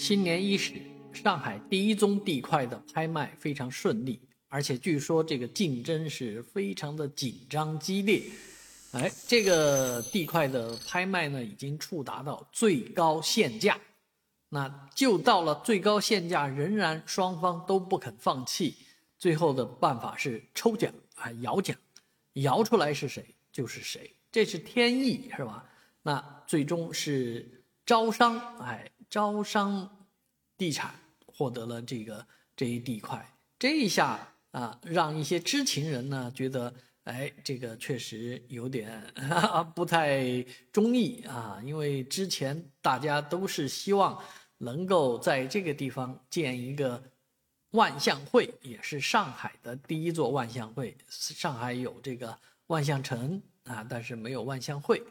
新年伊始，上海第一宗地块的拍卖非常顺利，而且据说这个竞争是非常的紧张激烈。哎，这个地块的拍卖呢，已经触达到最高限价。那就到了最高限价，仍然双方都不肯放弃。最后的办法是抽奖啊，摇奖，摇出来是谁就是谁，这是天意，是吧？那最终是招商，哎，招商地产获得了这个这一地块。这一下啊，让一些知情人呢觉得，哎，这个确实有点 不太中意啊，因为之前大家都是希望。能够在这个地方建一个万象汇，也是上海的第一座万象汇。上海有这个万象城啊，但是没有万象汇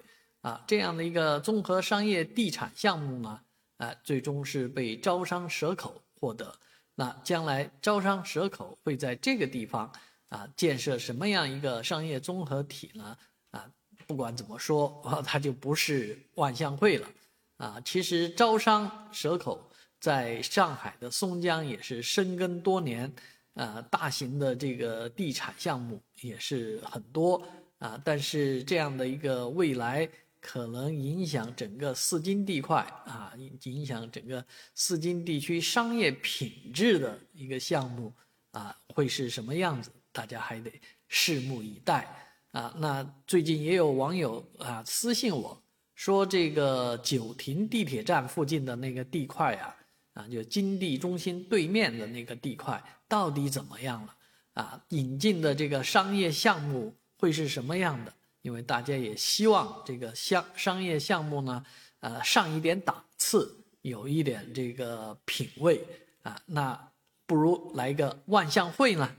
啊。这样的一个综合商业地产项目呢，啊，最终是被招商蛇口获得。那将来招商蛇口会在这个地方啊建设什么样一个商业综合体呢？啊，不管怎么说啊，它就不是万象汇了。啊，其实招商蛇口在上海的松江也是深耕多年，啊，大型的这个地产项目也是很多啊。但是这样的一个未来可能影响整个四金地块啊，影响整个四金地区商业品质的一个项目啊，会是什么样子？大家还得拭目以待啊。那最近也有网友啊私信我。说这个九亭地铁站附近的那个地块啊，啊，就金地中心对面的那个地块到底怎么样了？啊，引进的这个商业项目会是什么样的？因为大家也希望这个项商业项目呢，呃，上一点档次，有一点这个品位啊，那不如来个万象汇呢？